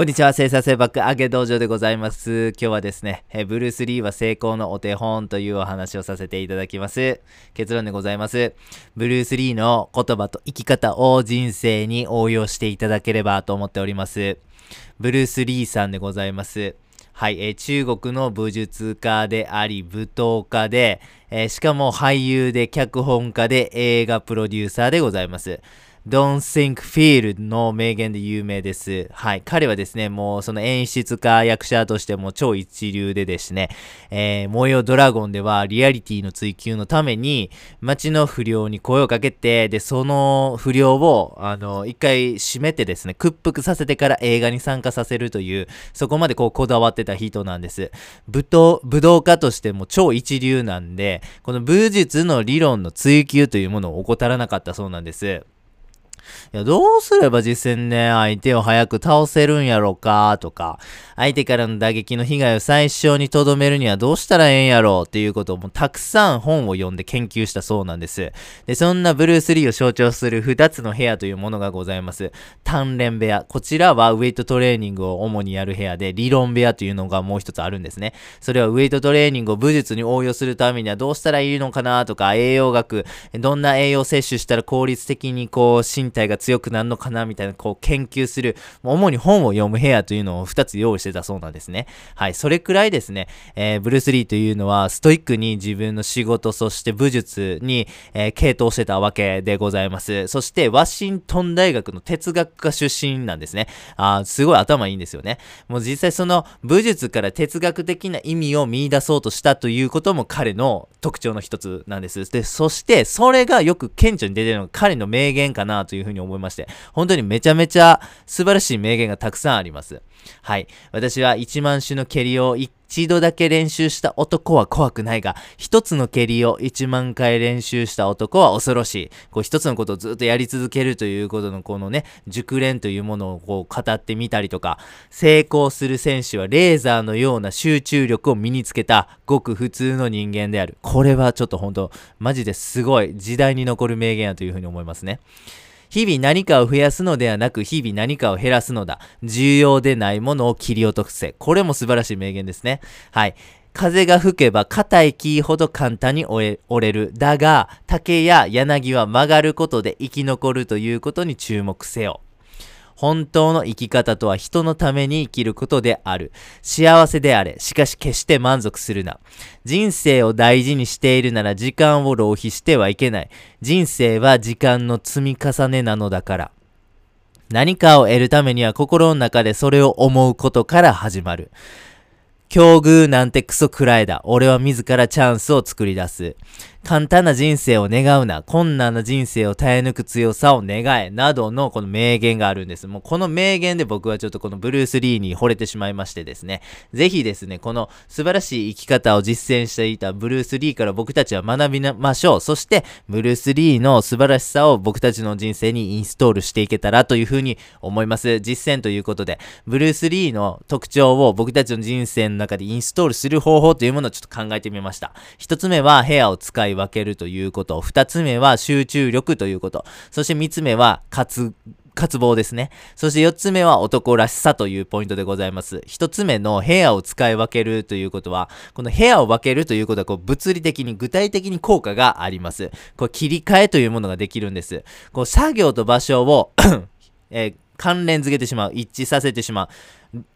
こんにちは、生産性バック上げ道場でございます。今日はですね、えブルース・リーは成功のお手本というお話をさせていただきます。結論でございます。ブルース・リーの言葉と生き方を人生に応用していただければと思っております。ブルース・リーさんでございます。はい、えー、中国の武術家であり、舞踏家で、えー、しかも俳優で脚本家で映画プロデューサーでございます。Don't Think Feel の名言で有名です。はい。彼はですね、もうその演出家、役者としても超一流でですね、えー、模様ドラゴンではリアリティの追求のために、街の不良に声をかけて、で、その不良を、あの、一回締めてですね、屈服させてから映画に参加させるという、そこまでこうこだわってた人なんです。武道、武道家としても超一流なんで、この武術の理論の追求というものを怠らなかったそうなんです。いや、どうすれば実戦ね、相手を早く倒せるんやろか、とか、相手からの打撃の被害を最小に留めるにはどうしたらええんやろうっていうことをもうたくさん本を読んで研究したそうなんです。で、そんなブルース・リーを象徴する2つの部屋というものがございます。鍛錬部屋。こちらはウェイトトレーニングを主にやる部屋で、理論部屋というのがもう一つあるんですね。それはウェイトトレーニングを武術に応用するためにはどうしたらいいのかな？とか、栄養学、どんな栄養摂取したら効率的にこう身体が強くなるのかなみたいな、こう研究する、主に本を読む部屋というのを2つ用意してたそうなんですね。はい、それくらいですね、えー、ブルース・リーというのは、ストイックに自分の仕事、そして武術に、えー、傾倒してたわけでございます。そして、ワシントン大学の哲学科出身なんですね。あすごい頭いいんですよね。もう実際その武術から哲学的な意味を見出そうとしたということも彼の特徴の一つなんです。で、そして、それがよく顕著に出てるのが彼の名言かなというふうに思いまして、本当にめちゃめちゃ素晴らしい名言がたくさんあります。はい。私は1万種の蹴りを一度だけ練習した男は怖くないが、一つの蹴りを1万回練習した男は恐ろしい。こう一つのことをずっとやり続けるということのこのね、熟練というものをこう語ってみたりとか、成功する選手はレーザーのような集中力を身につけたごく普通の人間である。これはちょっと本当マジですごい時代に残る名言やというふうに思いますね。日々何かを増やすのではなく、日々何かを減らすのだ。重要でないものを切り落とせ。これも素晴らしい名言ですね。はい。風が吹けば硬い木ほど簡単に折れる。だが、竹や柳は曲がることで生き残るということに注目せよ。本当の生き方とは人のために生きることである。幸せであれ。しかし決して満足するな。人生を大事にしているなら時間を浪費してはいけない。人生は時間の積み重ねなのだから。何かを得るためには心の中でそれを思うことから始まる。境遇なんてクソくらいだ。俺は自らチャンスを作り出す。簡単な人生を願うな。困難な人生を耐え抜く強さを願え。などのこの名言があるんです。もうこの名言で僕はちょっとこのブルース・リーに惚れてしまいましてですね。ぜひですね、この素晴らしい生き方を実践していたブルース・リーから僕たちは学びましょう。そして、ブルース・リーの素晴らしさを僕たちの人生にインストールしていけたらというふうに思います。実践ということで、ブルース・リーの特徴を僕たちの人生の中でインストールする方法というものをちょっと考えてみました。一つ目は部屋を使い分けるということ。二つ目は集中力ということ。そして三つ目は活、渇望ですね。そして4つ目は男らしさというポイントでございます。1つ目の部屋を使い分けるということは、この部屋を分けるということはこう物理的に具体的に効果があります。こう切り替えというものができるんです。こう作業と場所を えー、関連付けてしまう。一致させてしまう。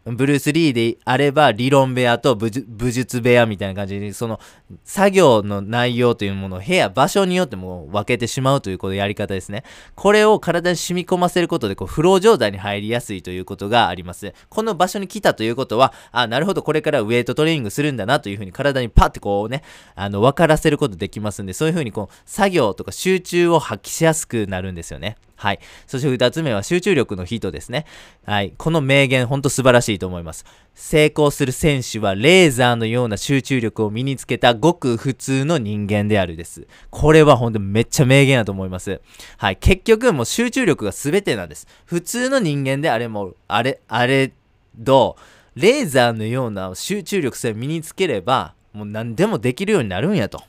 ブルース・リーであれば理論部屋と武術部屋みたいな感じで、その作業の内容というものを部屋、場所によっても分けてしまうというこのやり方ですね。これを体に染み込ませることで、こう、フロー状態に入りやすいということがあります。この場所に来たということは、あ、なるほど、これからウェイトトレーニングするんだなというふうに体にパッてこうね、あの、分からせることできますんで、そういうふうにこう、作業とか集中を発揮しやすくなるんですよね。はい。そして二つ目は集中力のヒートですね。はい。この名言、ほんと素晴らしいと思います。成功する選手はレーザーのような集中力を身につけたごく普通の人間であるです。これはほんとめっちゃ名言だと思います。はい。結局もう集中力が全てなんです。普通の人間であれも、あれ、あれど、レーザーのような集中力さえ身につければ、もう何でもできるようになるんやと。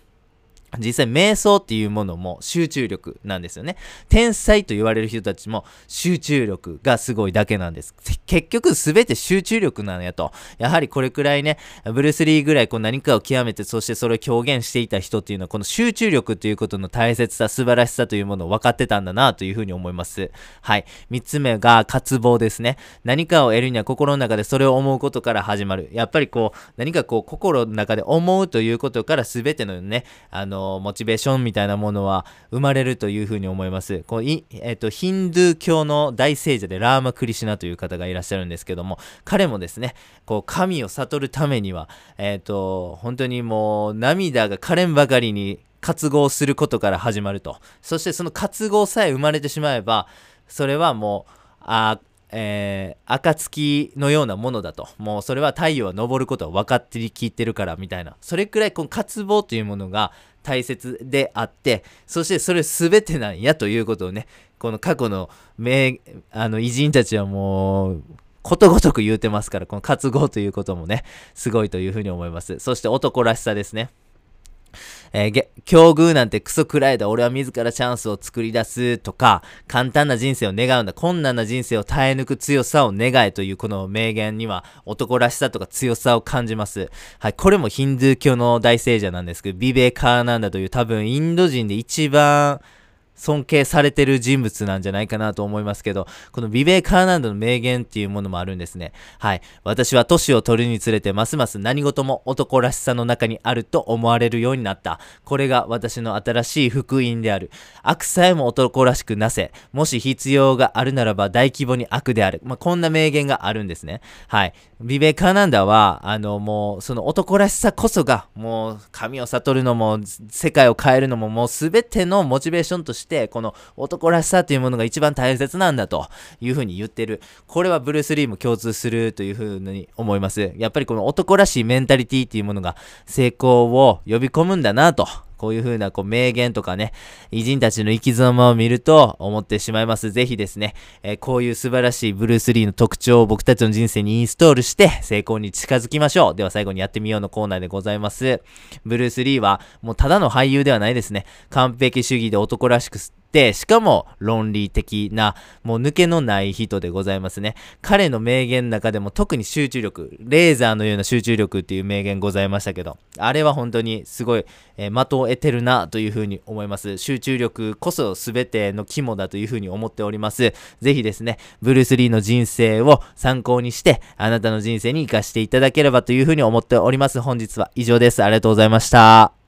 実際瞑想っていうものも集中力なんですよね。天才と言われる人たちも集中力がすごいだけなんです。結局全て集中力なんやと。やはりこれくらいね、ブルース・リーぐらいこう何かを極めてそしてそれを表現していた人っていうのはこの集中力ということの大切さ、素晴らしさというものを分かってたんだなというふうに思います。はい。三つ目が渇望ですね。何かを得るには心の中でそれを思うことから始まる。やっぱりこう何かこう心の中で思うということから全てのね、あのモチベーションみたいなものは生まれるというふうに思います。こういえっ、と、ヒンドゥー教の大聖者でラーマ・クリシナという方がいらっしゃるんですけども、彼もですね、こう、神を悟るためには、えっ、と、本当にもう涙が可憐ばかりに渇望することから始まると。そしてその渇望さえ生まれてしまえば、それはもう、あえー、暁のようなものだと。もうそれは太陽は昇ることは分かってきてるからみたいな。それくらいこの渇望というものが大切であって、そしてそれ全てなんやということをね、この過去の名、あの偉人たちはもう、ことごとく言うてますから、この渇望ということもね、すごいというふうに思います。そして男らしさですね。えー、境遇なんてクソくらえだ、俺は自らチャンスを作り出すとか、簡単な人生を願うんだ、困難な人生を耐え抜く強さを願えというこの名言には男らしさとか強さを感じます。はい、これもヒンドゥー教の大聖者なんですけど、ビベカーなんだという多分インド人で一番尊敬されてる人物なんじゃないかなと思いますけど、このビベーカーナンドの名言っていうものもあるんですね。はい。私は年を取るにつれて、ますます何事も男らしさの中にあると思われるようになった。これが私の新しい福音である。悪さえも男らしくなせ。もし必要があるならば大規模に悪である。まあ、こんな名言があるんですね。はい。ビベーカーナンダは、あの、もう、その男らしさこそが、もう、神を悟るのも、世界を変えるのも、もうすべてのモチベーションとして、してこの男らしさというものが一番大切なんだというふうに言ってる。これはブルース・リーも共通するというふうに思います。やっぱりこの男らしいメンタリティっていうものが成功を呼び込むんだなとこういう風なこう名言とかね、偉人たちの生き様を見ると思ってしまいます。ぜひですね、えー、こういう素晴らしいブルース・リーの特徴を僕たちの人生にインストールして成功に近づきましょう。では最後にやってみようのコーナーでございます。ブルース・リーはもうただの俳優ではないですね。完璧主義で男らしくて、しかも論理的な、もう抜けのない人でございますね。彼の名言の中でも特に集中力、レーザーのような集中力っていう名言ございましたけど、あれは本当にすごい、えー、的を得てるなというふうに思います。集中力こそ全ての肝だというふうに思っております。ぜひですね、ブルース・リーの人生を参考にして、あなたの人生に活かしていただければというふうに思っております。本日は以上です。ありがとうございました。